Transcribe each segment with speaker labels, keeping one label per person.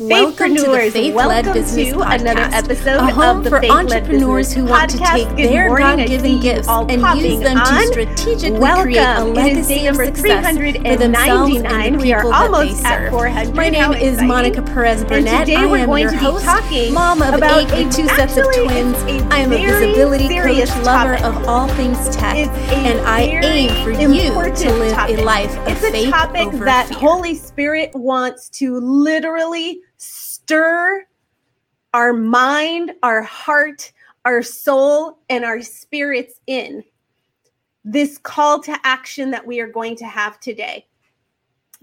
Speaker 1: Welcome to the Faith Led Business Podcast, another episode a home for entrepreneurs who want to take their God-given gifts and use them to strategically Welcome. create a legacy of success for themselves and the people that they serve. My name is Monica Perez Burnett. I am your host, mom of eight with two sets of twins. I am a visibility coach, lover of all things tech, and I aim for you to live a life of faith
Speaker 2: It's a topic that
Speaker 1: fear.
Speaker 2: Holy Spirit wants to literally stir our mind, our heart, our soul, and our spirits in this call to action that we are going to have today.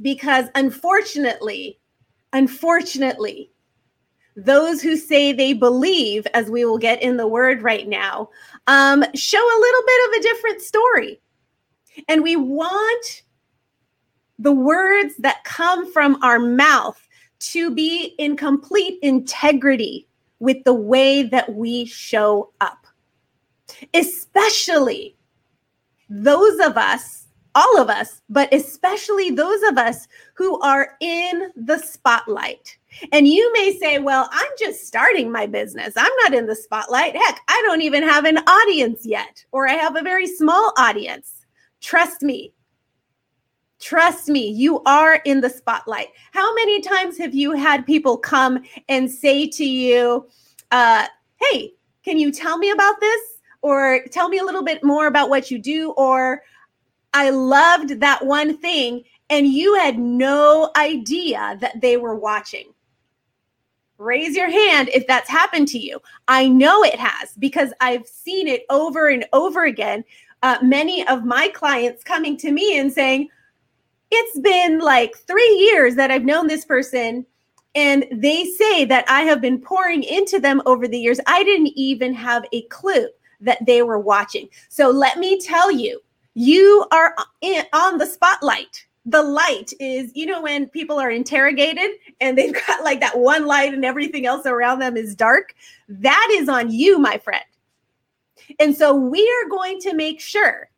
Speaker 2: Because unfortunately, unfortunately, those who say they believe, as we will get in the word right now, um, show a little bit of a different story. And we want the words that come from our mouth to be in complete integrity with the way that we show up. Especially those of us, all of us, but especially those of us who are in the spotlight. And you may say, well, I'm just starting my business. I'm not in the spotlight. Heck, I don't even have an audience yet, or I have a very small audience. Trust me, Trust me, you are in the spotlight. How many times have you had people come and say to you, uh, Hey, can you tell me about this? Or tell me a little bit more about what you do? Or I loved that one thing, and you had no idea that they were watching. Raise your hand if that's happened to you. I know it has because I've seen it over and over again. Uh, many of my clients coming to me and saying, it's been like three years that I've known this person. And they say that I have been pouring into them over the years. I didn't even have a clue that they were watching. So let me tell you, you are in, on the spotlight. The light is, you know, when people are interrogated and they've got like that one light and everything else around them is dark. That is on you, my friend. And so we are going to make sure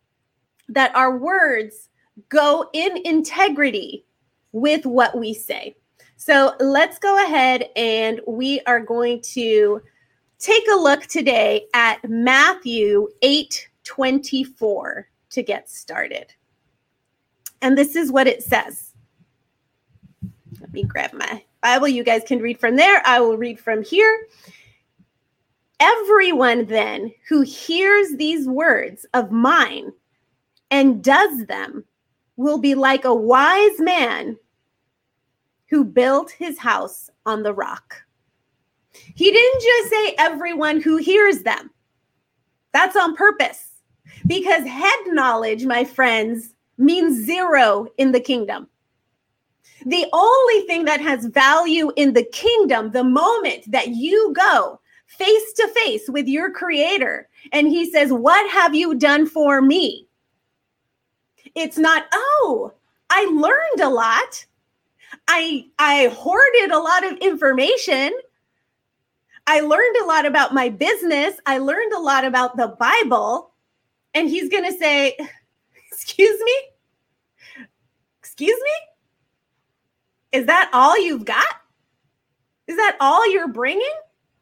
Speaker 2: that our words go in integrity with what we say. So let's go ahead and we are going to take a look today at Matthew 8 24 to get started. And this is what it says. Let me grab my Bible. You guys can read from there. I will read from here. Everyone then who hears these words of mine and does them will be like a wise man who built his house on the rock. He didn't just say everyone who hears them. That's on purpose because head knowledge, my friends, means zero in the kingdom. The only thing that has value in the kingdom, the moment that you go face to face with your creator and he says, What have you done for me? It's not, oh, I learned a lot. I I hoarded a lot of information. I learned a lot about my business. I learned a lot about the Bible. And he's going to say, "Excuse me? Excuse me? Is that all you've got? Is that all you're bringing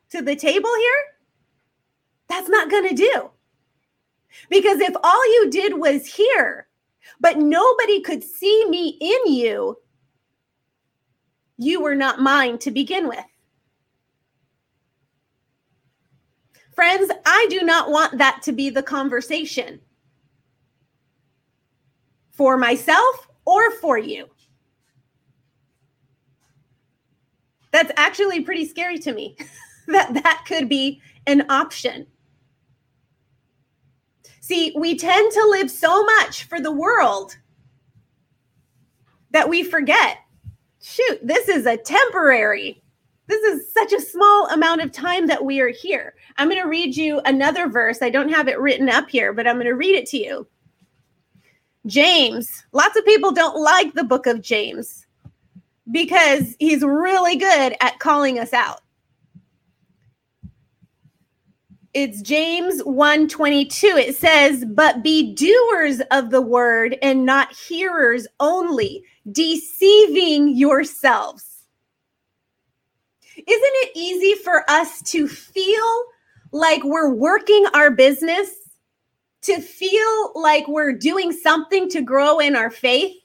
Speaker 2: to the table here? That's not going to do. Because if all you did was hear but nobody could see me in you, you were not mine to begin with. Friends, I do not want that to be the conversation for myself or for you. That's actually pretty scary to me that that could be an option. See, we tend to live so much for the world that we forget shoot, this is a temporary. This is such a small amount of time that we are here. I'm going to read you another verse. I don't have it written up here, but I'm going to read it to you. James, lots of people don't like the book of James because he's really good at calling us out. It's James 122. It says, "But be doers of the word and not hearers only, deceiving yourselves." Isn't it easy for us to feel like we're working our business, to feel like we're doing something to grow in our faith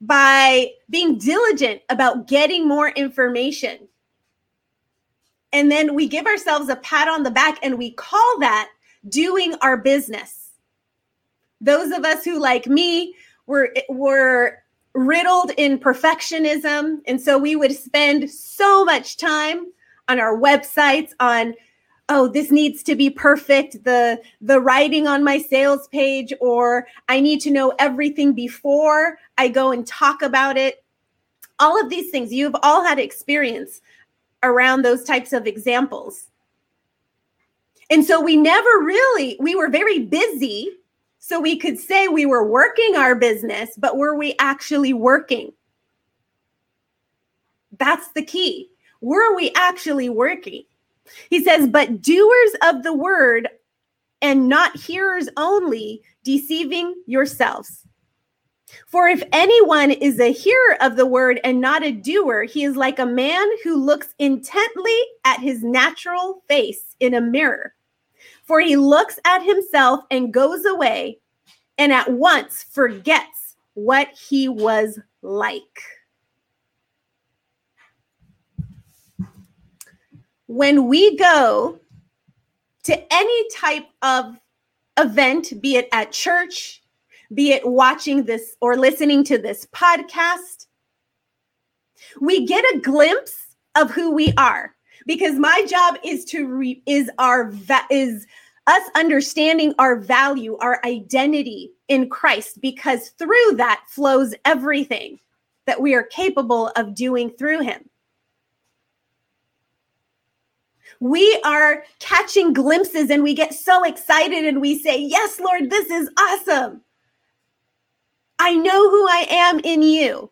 Speaker 2: by being diligent about getting more information? And then we give ourselves a pat on the back and we call that doing our business. Those of us who, like me, were, were riddled in perfectionism. And so we would spend so much time on our websites on oh this needs to be perfect the the writing on my sales page or i need to know everything before i go and talk about it all of these things you've all had experience around those types of examples and so we never really we were very busy so we could say we were working our business, but were we actually working? That's the key. Were we actually working? He says, but doers of the word and not hearers only, deceiving yourselves. For if anyone is a hearer of the word and not a doer, he is like a man who looks intently at his natural face in a mirror. For he looks at himself and goes away and at once forgets what he was like. When we go to any type of event, be it at church, be it watching this or listening to this podcast, we get a glimpse of who we are because my job is to re, is our va- is us understanding our value, our identity in Christ, because through that flows everything that we are capable of doing through Him. We are catching glimpses and we get so excited and we say, Yes, Lord, this is awesome. I know who I am in you.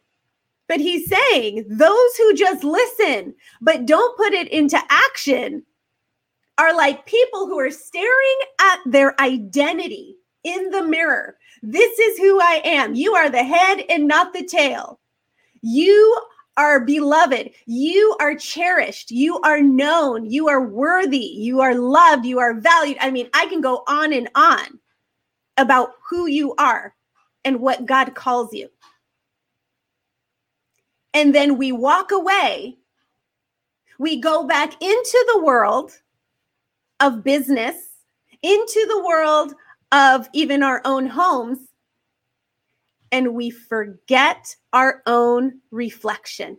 Speaker 2: But he's saying those who just listen but don't put it into action are like people who are staring at their identity in the mirror. This is who I am. You are the head and not the tail. You are beloved. You are cherished. You are known. You are worthy. You are loved. You are valued. I mean, I can go on and on about who you are and what God calls you and then we walk away, we go back into the world of business, into the world of even our own homes, and we forget our own reflection.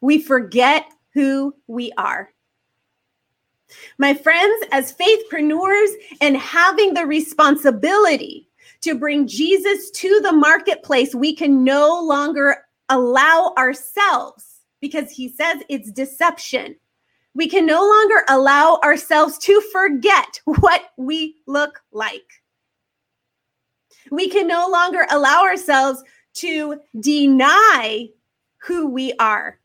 Speaker 2: We forget who we are. My friends, as faithpreneurs and having the responsibility to bring Jesus to the marketplace, we can no longer allow ourselves, because he says it's deception, we can no longer allow ourselves to forget what we look like. We can no longer allow ourselves to deny who we are.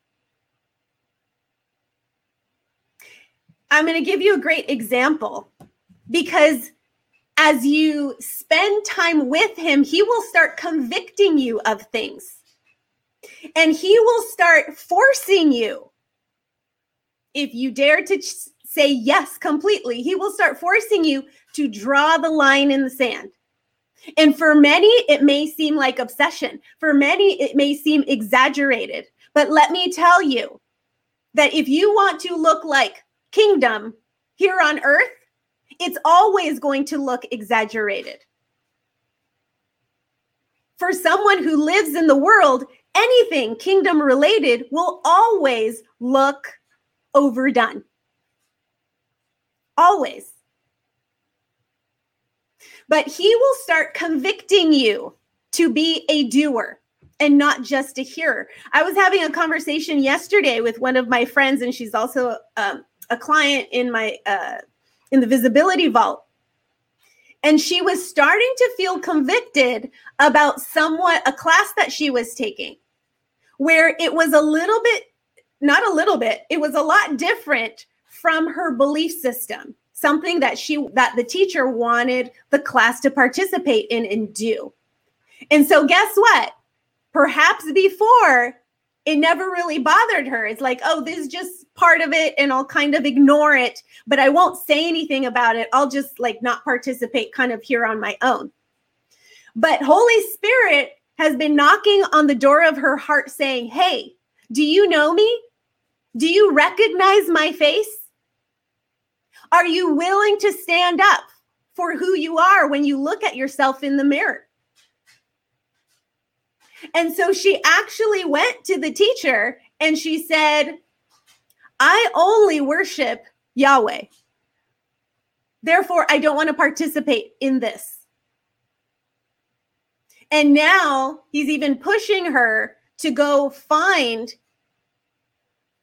Speaker 2: I'm going to give you a great example because as you spend time with him, he will start convicting you of things and he will start forcing you. If you dare to say yes completely, he will start forcing you to draw the line in the sand. And for many, it may seem like obsession. For many, it may seem exaggerated. But let me tell you that if you want to look like kingdom here on earth, it's always going to look exaggerated. For someone who lives in the world, anything kingdom related will always look overdone. Always. But he will start convicting you to be a doer and not just a hearer. I was having a conversation yesterday with one of my friends, and she's also um, a client in my uh, in the visibility vault. And she was starting to feel convicted about somewhat a class that she was taking where it was a little bit, not a little bit, it was a lot different from her belief system, something that she, that the teacher wanted the class to participate in and do. And so, guess what? Perhaps before it never really bothered her. It's like, oh, this is just part of it and I'll kind of ignore it, but I won't say anything about it. I'll just like not participate kind of here on my own. But Holy Spirit has been knocking on the door of her heart saying, Hey, do you know me? Do you recognize my face? Are you willing to stand up for who you are when you look at yourself in the mirror? And so she actually went to the teacher and she said, I only worship Yahweh. Therefore, I don't want to participate in this. And now he's even pushing her to go find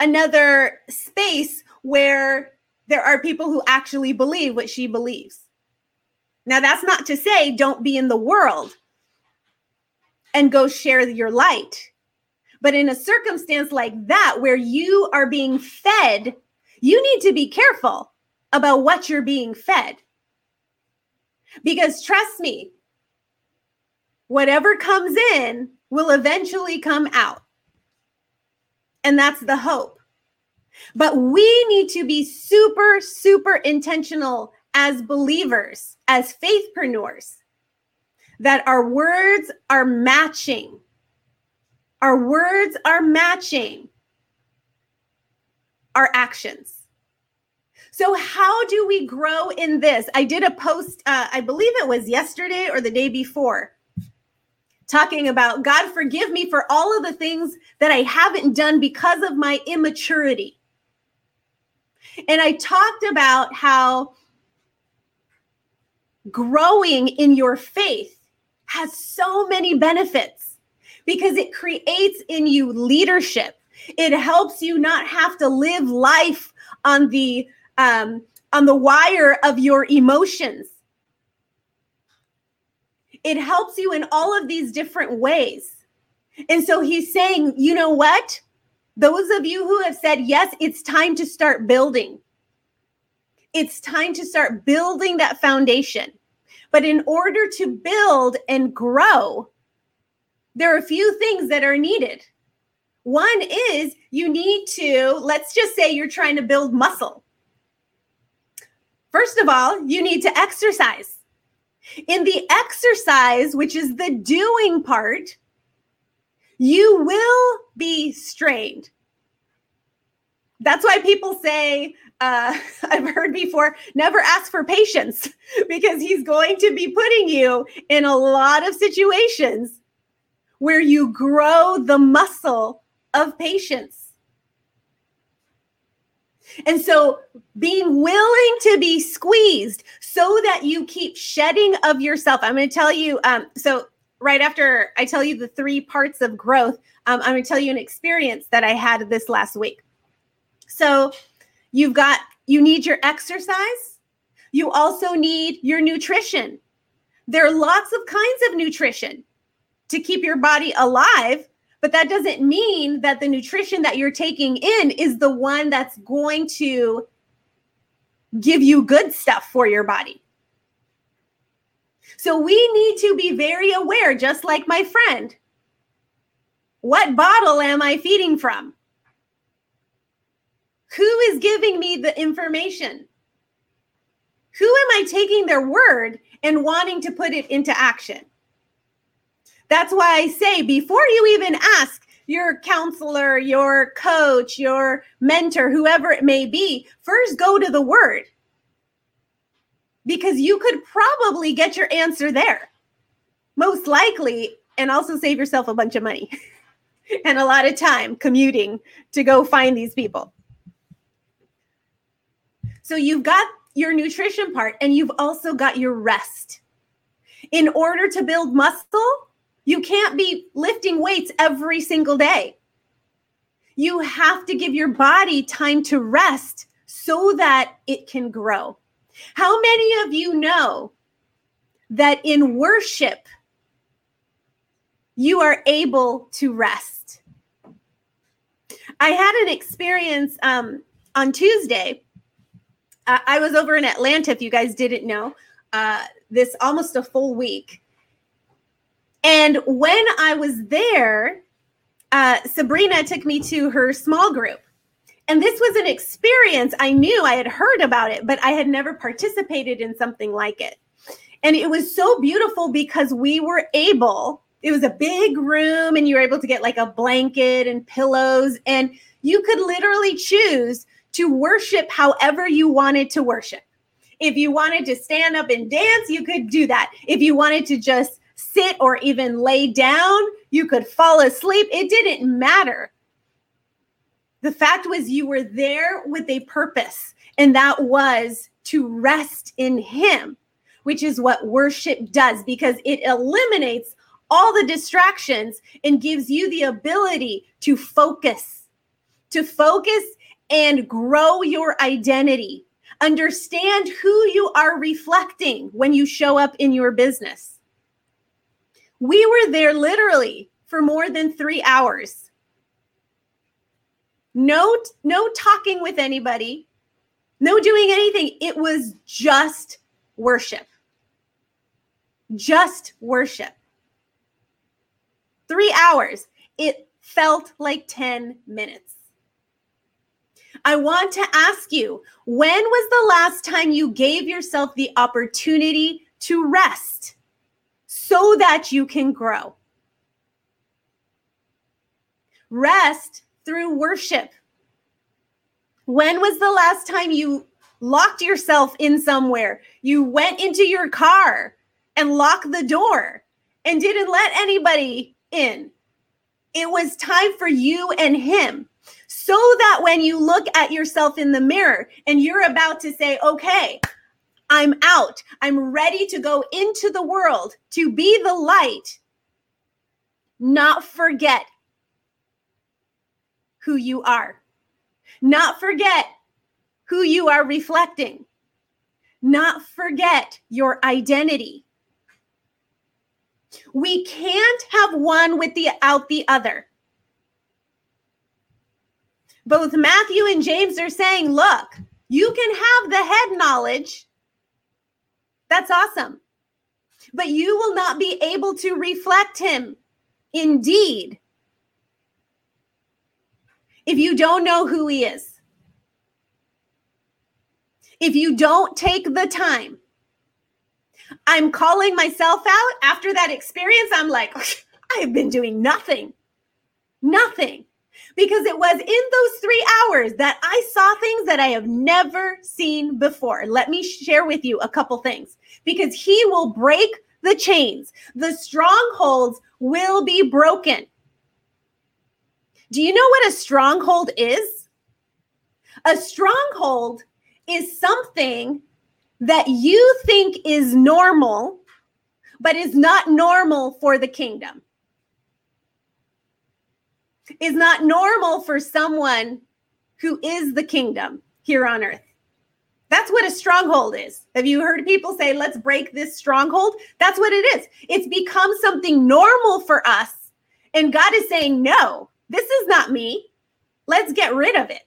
Speaker 2: another space where there are people who actually believe what she believes. Now, that's not to say don't be in the world and go share your light. But in a circumstance like that, where you are being fed, you need to be careful about what you're being fed. Because trust me, whatever comes in will eventually come out. And that's the hope. But we need to be super, super intentional as believers, as faithpreneurs, that our words are matching. Our words are matching our actions. So, how do we grow in this? I did a post, uh, I believe it was yesterday or the day before, talking about God, forgive me for all of the things that I haven't done because of my immaturity. And I talked about how growing in your faith has so many benefits because it creates in you leadership. It helps you not have to live life on the um, on the wire of your emotions. It helps you in all of these different ways. And so he's saying, you know what? Those of you who have said, yes, it's time to start building. It's time to start building that foundation. But in order to build and grow, there are a few things that are needed. One is you need to, let's just say you're trying to build muscle. First of all, you need to exercise. In the exercise, which is the doing part, you will be strained. That's why people say, uh, I've heard before, never ask for patience because he's going to be putting you in a lot of situations where you grow the muscle of patience. And so being willing to be squeezed so that you keep shedding of yourself. I'm going to tell you, um, so right after I tell you the three parts of growth, um, I'm going to tell you an experience that I had this last week. So you've got, you need your exercise. You also need your nutrition. There are lots of kinds of nutrition to keep your body alive, but that doesn't mean that the nutrition that you're taking in is the one that's going to give you good stuff for your body. So we need to be very aware, just like my friend. What bottle am I feeding from? Who is giving me the information? Who am I taking their word and wanting to put it into action? That's why I say before you even ask your counselor, your coach, your mentor, whoever it may be, first go to the word because you could probably get your answer there. Most likely, and also save yourself a bunch of money and a lot of time commuting to go find these people. So you've got your nutrition part and you've also got your rest. In order to build muscle, you can't be lifting weights every single day. You have to give your body time to rest so that it can grow. How many of you know that in worship, you are able to rest? I had an experience um, on Tuesday. Uh, I was over in Atlanta, if you guys didn't know, uh, this almost a full week. And when I was there, uh, Sabrina took me to her small group. And this was an experience I knew I had heard about it, but I had never participated in something like it. And it was so beautiful because we were able, it was a big room, and you were able to get like a blanket and pillows, and you could literally choose to worship however you wanted to worship. If you wanted to stand up and dance, you could do that. If you wanted to just sit or even lay down, you could fall asleep. It didn't matter. The fact was, you were there with a purpose, and that was to rest in Him, which is what worship does because it eliminates all the distractions and gives you the ability to focus, to focus and grow your identity. Understand who you are reflecting when you show up in your business. We were there literally for more than three hours. No, no talking with anybody, no doing anything. It was just worship. Just worship. Three hours. It felt like 10 minutes. I want to ask you when was the last time you gave yourself the opportunity to rest so that you can grow? Rest through worship. When was the last time you locked yourself in somewhere? You went into your car and locked the door and didn't let anybody in. It was time for you and him so that when you look at yourself in the mirror and you're about to say, okay, I'm out, I'm ready to go into the world to be the light, not forget who you are, not forget who you are reflecting, not forget your identity. We can't have one without the other both Matthew and James are saying, look, you can have the head knowledge. That's awesome. But you will not be able to reflect him indeed if you don't know who he is. If you don't take the time, I'm calling myself out after that experience. I'm like, I have been doing nothing, nothing because it was in those three hours that I saw things that I have never seen before. Let me share with you a couple things because he will break the chains, the strongholds will be broken. Do you know what a stronghold is? A stronghold is something that you think is normal, but is not normal for the kingdom is not normal for someone who is the kingdom here on earth. That's what a stronghold is. Have you heard people say, let's break this stronghold? That's what it is. It's become something normal for us. And God is saying, no, this is not me. Let's get rid of it.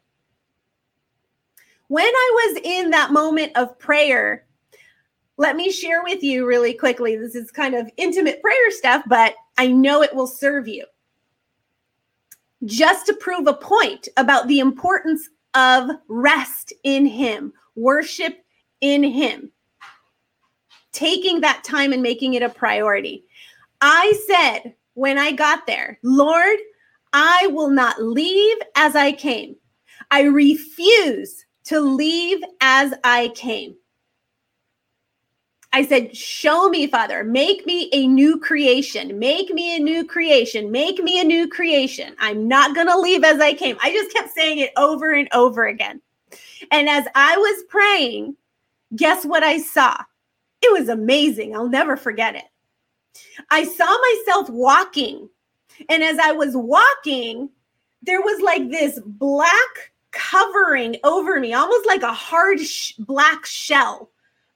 Speaker 2: When I was in that moment of prayer, let me share with you really quickly. This is kind of intimate prayer stuff, but I know it will serve you just to prove a point about the importance of rest in Him, worship in Him, taking that time and making it a priority. I said when I got there, Lord, I will not leave as I came. I refuse to leave as I came. I said, Show me, Father, make me a new creation, make me a new creation, make me a new creation. I'm not going to leave as I came. I just kept saying it over and over again. And as I was praying, guess what I saw? It was amazing. I'll never forget it. I saw myself walking. And as I was walking, there was like this black covering over me, almost like a hard sh- black shell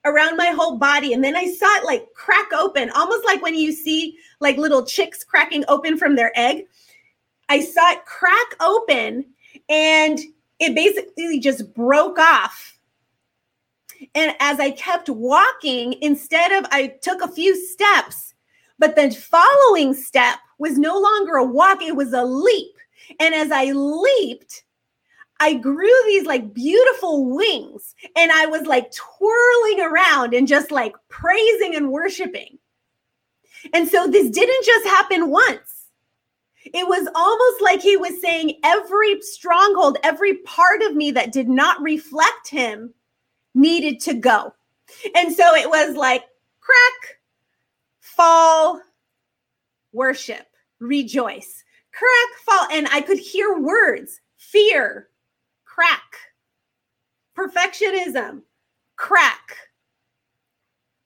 Speaker 2: around my whole body. And then I saw it like crack open, almost like when you see like little chicks cracking open from their egg. I saw it crack open and it basically just broke off. And as I kept walking, instead of I took a few steps, but the following step was no longer a walk, it was a leap. And as I leaped, I grew these like beautiful wings and I was like twirling around and just like praising and worshiping. And so this didn't just happen once. It was almost like he was saying every stronghold, every part of me that did not reflect him needed to go. And so it was like crack, fall, worship, rejoice, crack, fall. And I could hear words fear, crack. Perfectionism, crack.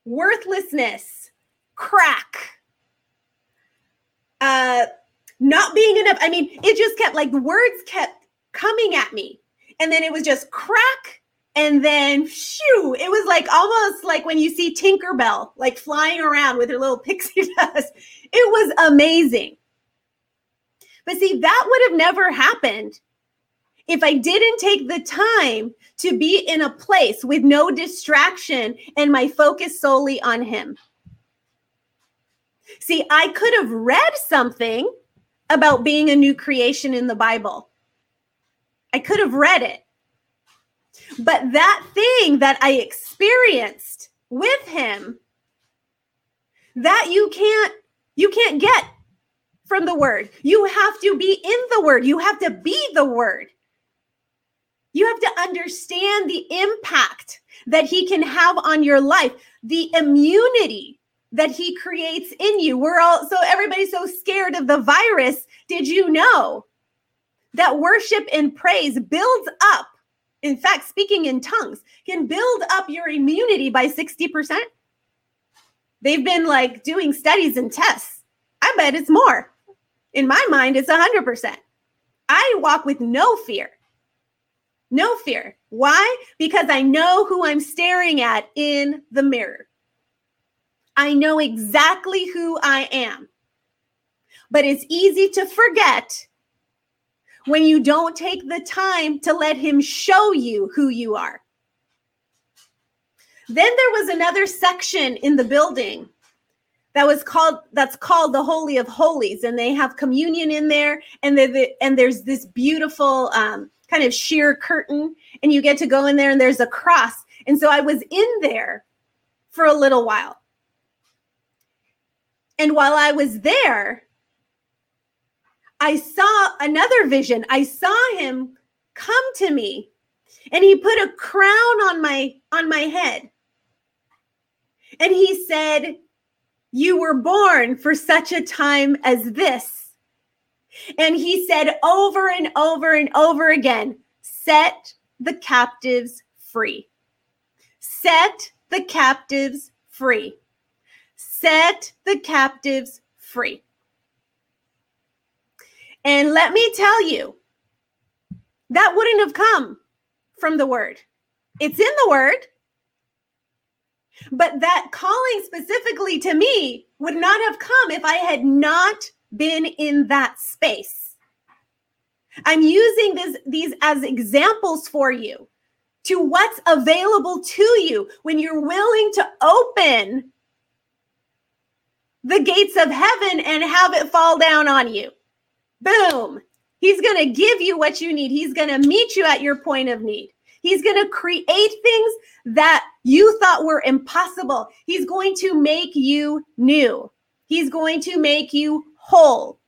Speaker 2: Worthlessness, crack. Uh, not being enough. I mean, it just kept like words kept coming at me. And then it was just crack. And then shoo, it was like almost like when you see Tinkerbell like flying around with her little pixie dust. It was amazing. But see, that would have never happened if I didn't take the time to be in a place with no distraction and my focus solely on Him. See, I could have read something about being a new creation in the Bible. I could have read it. But that thing that I experienced with him that you can't you can't get from the word. You have to be in the word. You have to be the word. You have to understand the impact that he can have on your life, the immunity that he creates in you. We're all so everybody's so scared of the virus. Did you know that worship and praise builds up? In fact, speaking in tongues can build up your immunity by 60%. They've been like doing studies and tests. I bet it's more. In my mind, it's 100%. I walk with no fear. No fear. Why? Because I know who I'm staring at in the mirror. I know exactly who I am. But it's easy to forget when you don't take the time to let him show you who you are. Then there was another section in the building that was called that's called the holy of holies and they have communion in there and and there's this beautiful um, kind of sheer curtain and you get to go in there and there's a cross. And so i was in there for a little while. And while i was there i saw another vision. I saw him come to me and he put a crown on my on my head. And he said you were born for such a time as this. And he said over and over and over again set the captives free. Set the captives free. Set the captives free. And let me tell you, that wouldn't have come from the word. It's in the word, but that calling specifically to me would not have come if I had not been in that space. I'm using this, these as examples for you to what's available to you when you're willing to open the gates of heaven and have it fall down on you. Boom. He's going to give you what you need. He's going to meet you at your point of need. He's going to create things that you thought were impossible. He's going to make you new. He's going to make you whole.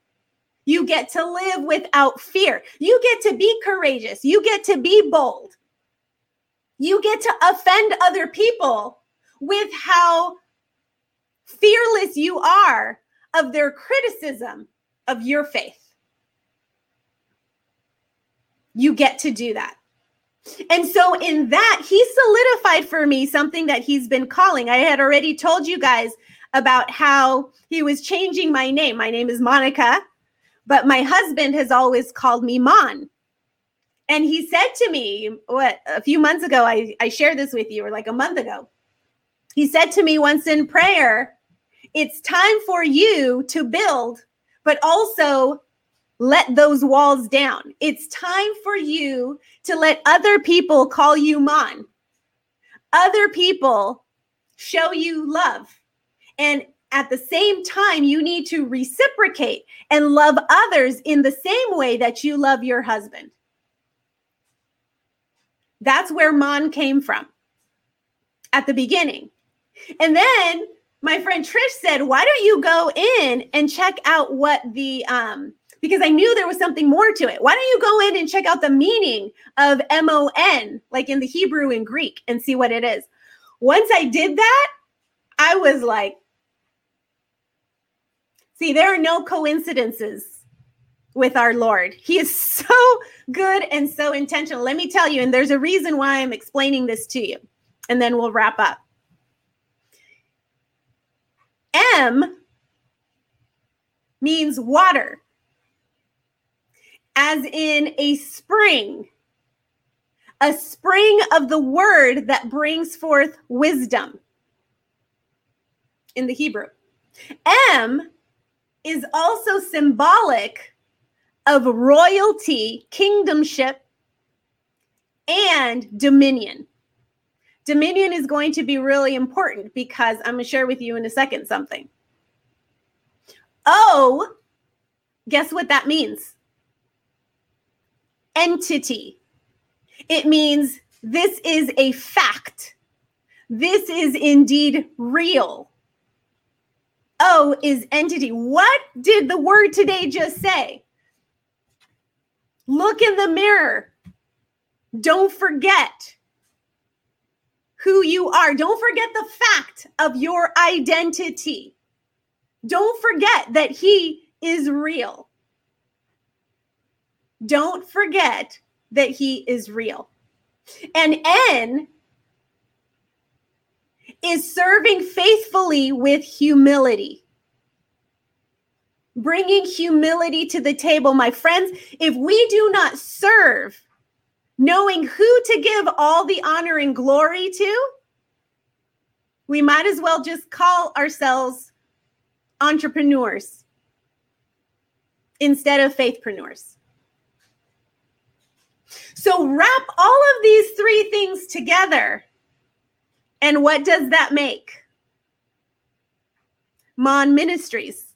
Speaker 2: You get to live without fear. You get to be courageous. You get to be bold. You get to offend other people with how fearless you are of their criticism of your faith. You get to do that. And so, in that, he solidified for me something that he's been calling. I had already told you guys about how he was changing my name. My name is Monica, but my husband has always called me Mon. And he said to me, what, a few months ago, I, I shared this with you, or like a month ago. He said to me once in prayer, It's time for you to build, but also let those walls down. It's time for you to let other people call you mon. Other people show you love. And at the same time, you need to reciprocate and love others in the same way that you love your husband. That's where Mon came from at the beginning. And then my friend Trish said, Why don't you go in and check out what the, um, because I knew there was something more to it. Why don't you go in and check out the meaning of M O N, like in the Hebrew and Greek, and see what it is? Once I did that, I was like, See, there are no coincidences with our Lord. He is so good and so intentional. Let me tell you, and there's a reason why I'm explaining this to you, and then we'll wrap up. M means water, as in a spring, a spring of the word that brings forth wisdom in the Hebrew. M is also symbolic of royalty, kingdomship, and dominion. Dominion is going to be really important because I'm going to share with you in a second something. O, guess what that means? Entity. It means this is a fact. This is indeed real. O is entity. What did the word today just say? Look in the mirror. Don't forget who you are. Don't forget the fact of your identity. Don't forget that He is real. Don't forget that He is real. And N is serving faithfully with humility. Bringing humility to the table, my friends. If we do not serve knowing who to give all the honor and glory to, we might as well just call ourselves entrepreneurs instead of faithpreneurs. So wrap all of these three things together. And what does that make? Mon Ministries,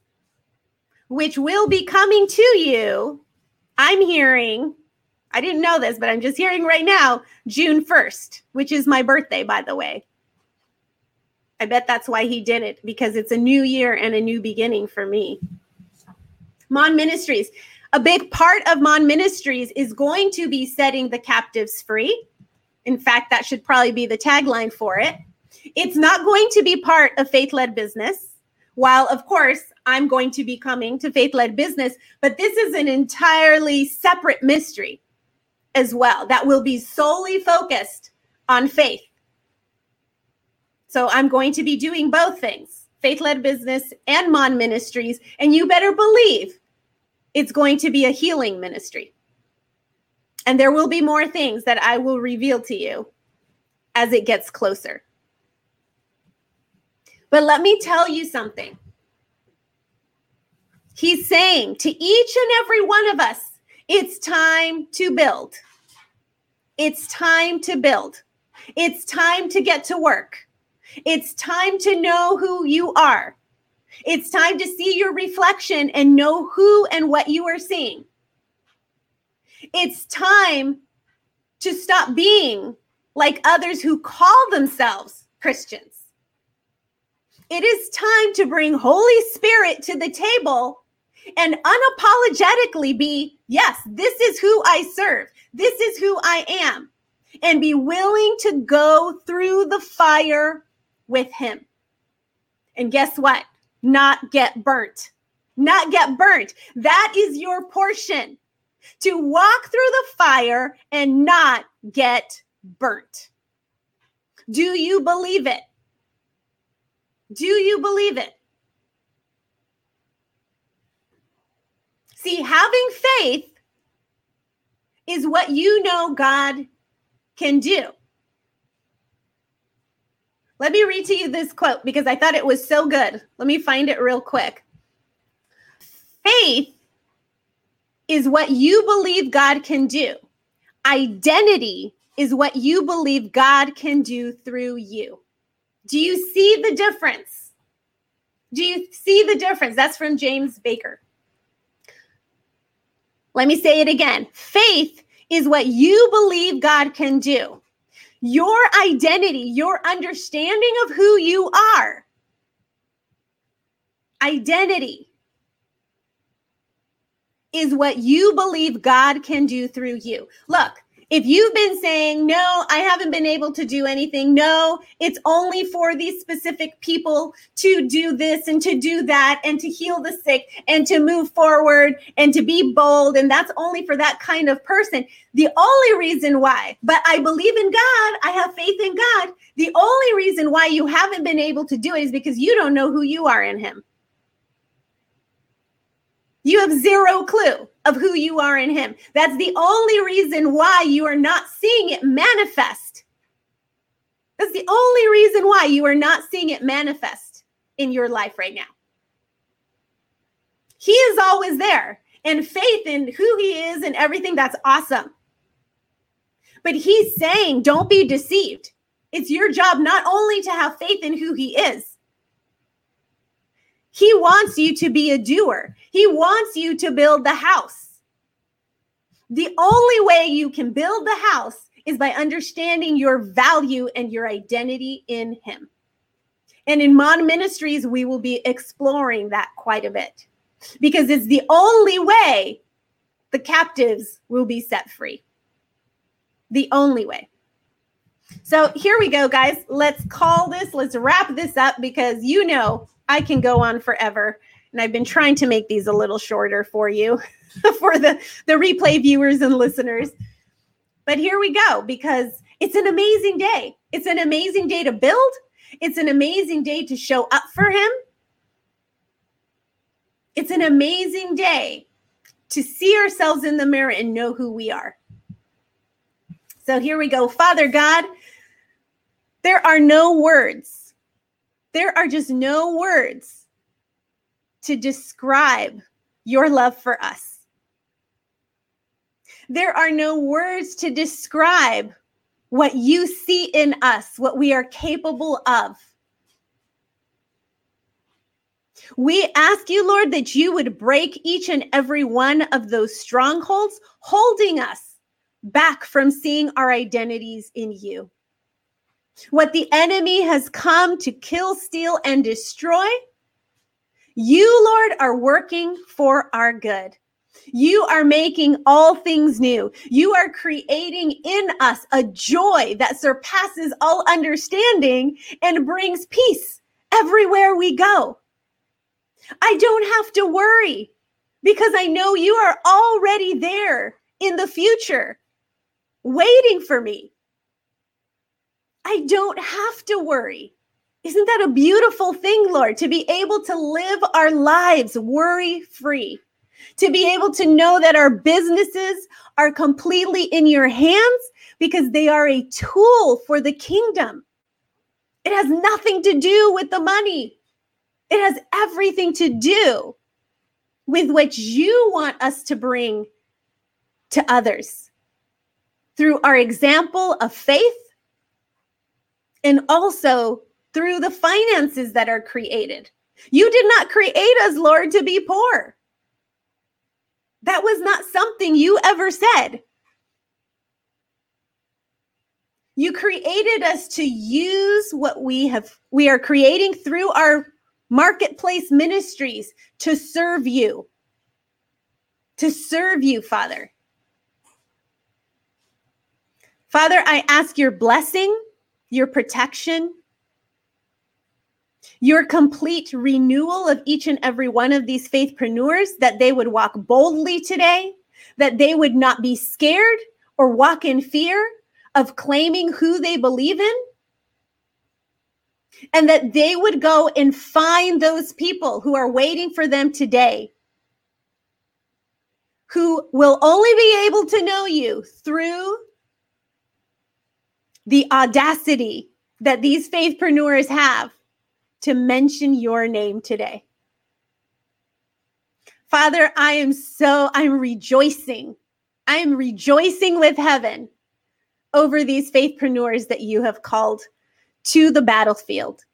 Speaker 2: which will be coming to you. I'm hearing I didn't know this, but I'm just hearing right now June 1st, which is my birthday, by the way. I bet that's why he did it because it's a new year and a new beginning for me. Mon Ministries. A big part of Mon Ministries is going to be setting the captives free. In fact, that should probably be the tagline for it. It's not going to be part of faith led business, while, of course, I'm going to be coming to faith led business, but this is an entirely separate mystery as well that will be solely focused on faith. So I'm going to be doing both things faith led business and Mon ministries. And you better believe it's going to be a healing ministry. And there will be more things that I will reveal to you as it gets closer. But let me tell you something. He's saying to each and every one of us, it's time to build. It's time to build. It's time to get to work. It's time to know who you are. It's time to see your reflection and know who and what you are seeing. It's time to stop being like others who call themselves Christians. It is time to bring Holy Spirit to the table and unapologetically be, yes, this is who I serve. This is who I am. And be willing to go through the fire with him. And guess what? Not get burnt. Not get burnt. That is your portion to walk through the fire and not get burnt. Do you believe it? Do you believe it? See, having faith is what you know God can do. Let me read to you this quote because I thought it was so good. Let me find it real quick. Faith is what you believe God can do. Identity is what you believe God can do through you. Do you see the difference? Do you see the difference? That's from James Baker. Let me say it again. Faith is what you believe God can do. Your identity, your understanding of who you are. Identity is what you believe God can do through you. Look, if you've been saying, no, I haven't been able to do anything, no, it's only for these specific people to do this and to do that and to heal the sick and to move forward and to be bold, and that's only for that kind of person. The only reason why, but I believe in God, I have faith in God. The only reason why you haven't been able to do it is because you don't know who you are in Him. You have zero clue of who you are in Him. That's the only reason why you are not seeing it manifest. That's the only reason why you are not seeing it manifest in your life right now. He is always there, and faith in who He is and everything that's awesome. But He's saying, don't be deceived. It's your job not only to have faith in who He is, he wants you to be a doer. He wants you to build the house. The only way you can build the house is by understanding your value and your identity in Him. And in Mon Ministries, we will be exploring that quite a bit because it's the only way the captives will be set free. The only way. So here we go, guys. Let's call this, let's wrap this up because you know I can go on forever. And I've been trying to make these a little shorter for you, for the, the replay viewers and listeners. But here we go, because it's an amazing day. It's an amazing day to build, it's an amazing day to show up for Him. It's an amazing day to see ourselves in the mirror and know who we are. So here we go. Father God, there are no words there are just no words to describe your love for us. There are no words to describe what you see in us, what we are capable of. We ask you, Lord, that you would break each and every one of those strongholds holding us back from seeing our identities in you. What the enemy has come to kill, steal, and destroy, you, Lord, are working for our good. You are making all things new. You are creating in us a joy that surpasses all understanding and brings peace everywhere we go. I don't have to worry because I know you are already there in the future, waiting for me. I don't have to worry. Isn't that a beautiful thing, Lord, to be able to live our lives worry free? To be able to know that our businesses are completely in your hands because they are a tool for the kingdom. It has nothing to do with the money, it has everything to do with what you want us to bring to others through our example of faith and also through the finances that are created. You did not create us, Lord, to be poor. That was not something you ever said. You created us to use what we have we are creating through our marketplace ministries to serve you. To serve you, Father. Father, I ask your blessing your protection, your complete renewal of each and every one of these faithpreneurs, that they would walk boldly today, that they would not be scared or walk in fear of claiming who they believe in, and that they would go and find those people who are waiting for them today. Who will only be able to know you through the audacity that these faithpreneurs have to mention your name today. Father, I am so, I'm rejoicing. I am rejoicing with heaven over these faithpreneurs that you have called to the battlefield.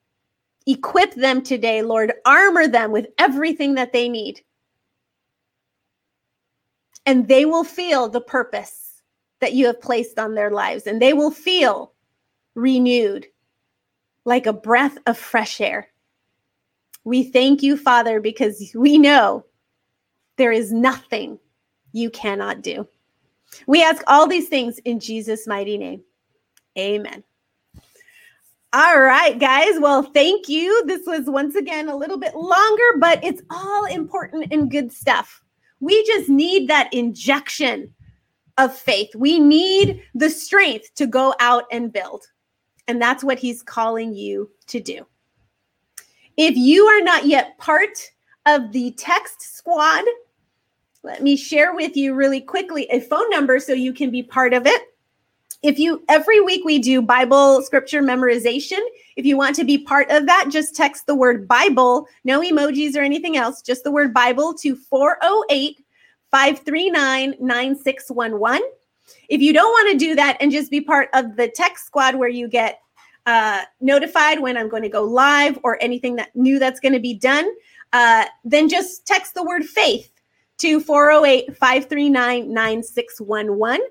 Speaker 2: Equip them today, Lord. Armor them with everything that they need. And they will feel the purpose that you have placed on their lives, and they will feel renewed like a breath of fresh air. We thank you, Father, because we know there is nothing you cannot do. We ask all these things in Jesus' mighty name. Amen. All right, guys. Well, thank you. This was once again a little bit longer, but it's all important and good stuff. We just need that injection of faith. We need the strength to go out and build. And that's what he's calling you to do. If you are not yet part of the text squad, let me share with you really quickly a phone number so you can be part of it. If you every week we do Bible scripture memorization. If you want to be part of that, just text the word Bible, no emojis or anything else, just the word Bible to 408 539 9611. If you don't want to do that and just be part of the text squad where you get uh, notified when I'm going to go live or anything that new that's going to be done, uh, then just text the word faith to 408 539 9611.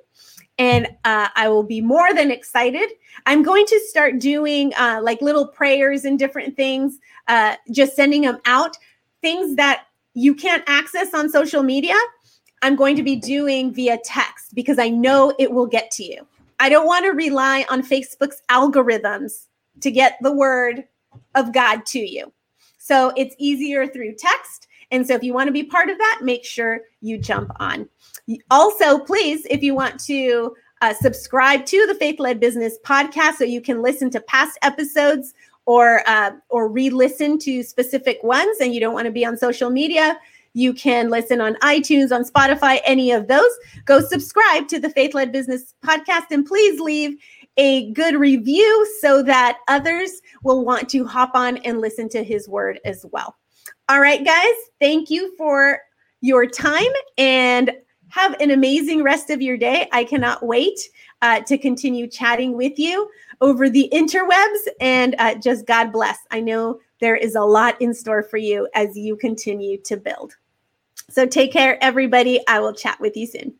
Speaker 2: And uh, I will be more than excited. I'm going to start doing uh, like little prayers and different things, uh, just sending them out, things that you can't access on social media. I'm going to be doing via text because I know it will get to you. I don't want to rely on Facebook's algorithms to get the word of God to you. So it's easier through text. And so if you want to be part of that, make sure you jump on. Also, please, if you want to uh, subscribe to the Faith Led Business podcast so you can listen to past episodes or uh, or re-listen to specific ones and you don't want to be on social media you can listen on itunes on spotify any of those go subscribe to the faith led business podcast and please leave a good review so that others will want to hop on and listen to his word as well all right, guys, thank you for your time and have an amazing rest of your day. I cannot wait uh, to continue chatting with you over the interwebs and uh, just God bless. I know there is a lot in store for you as you continue to build. So take care, everybody. I will chat with you soon.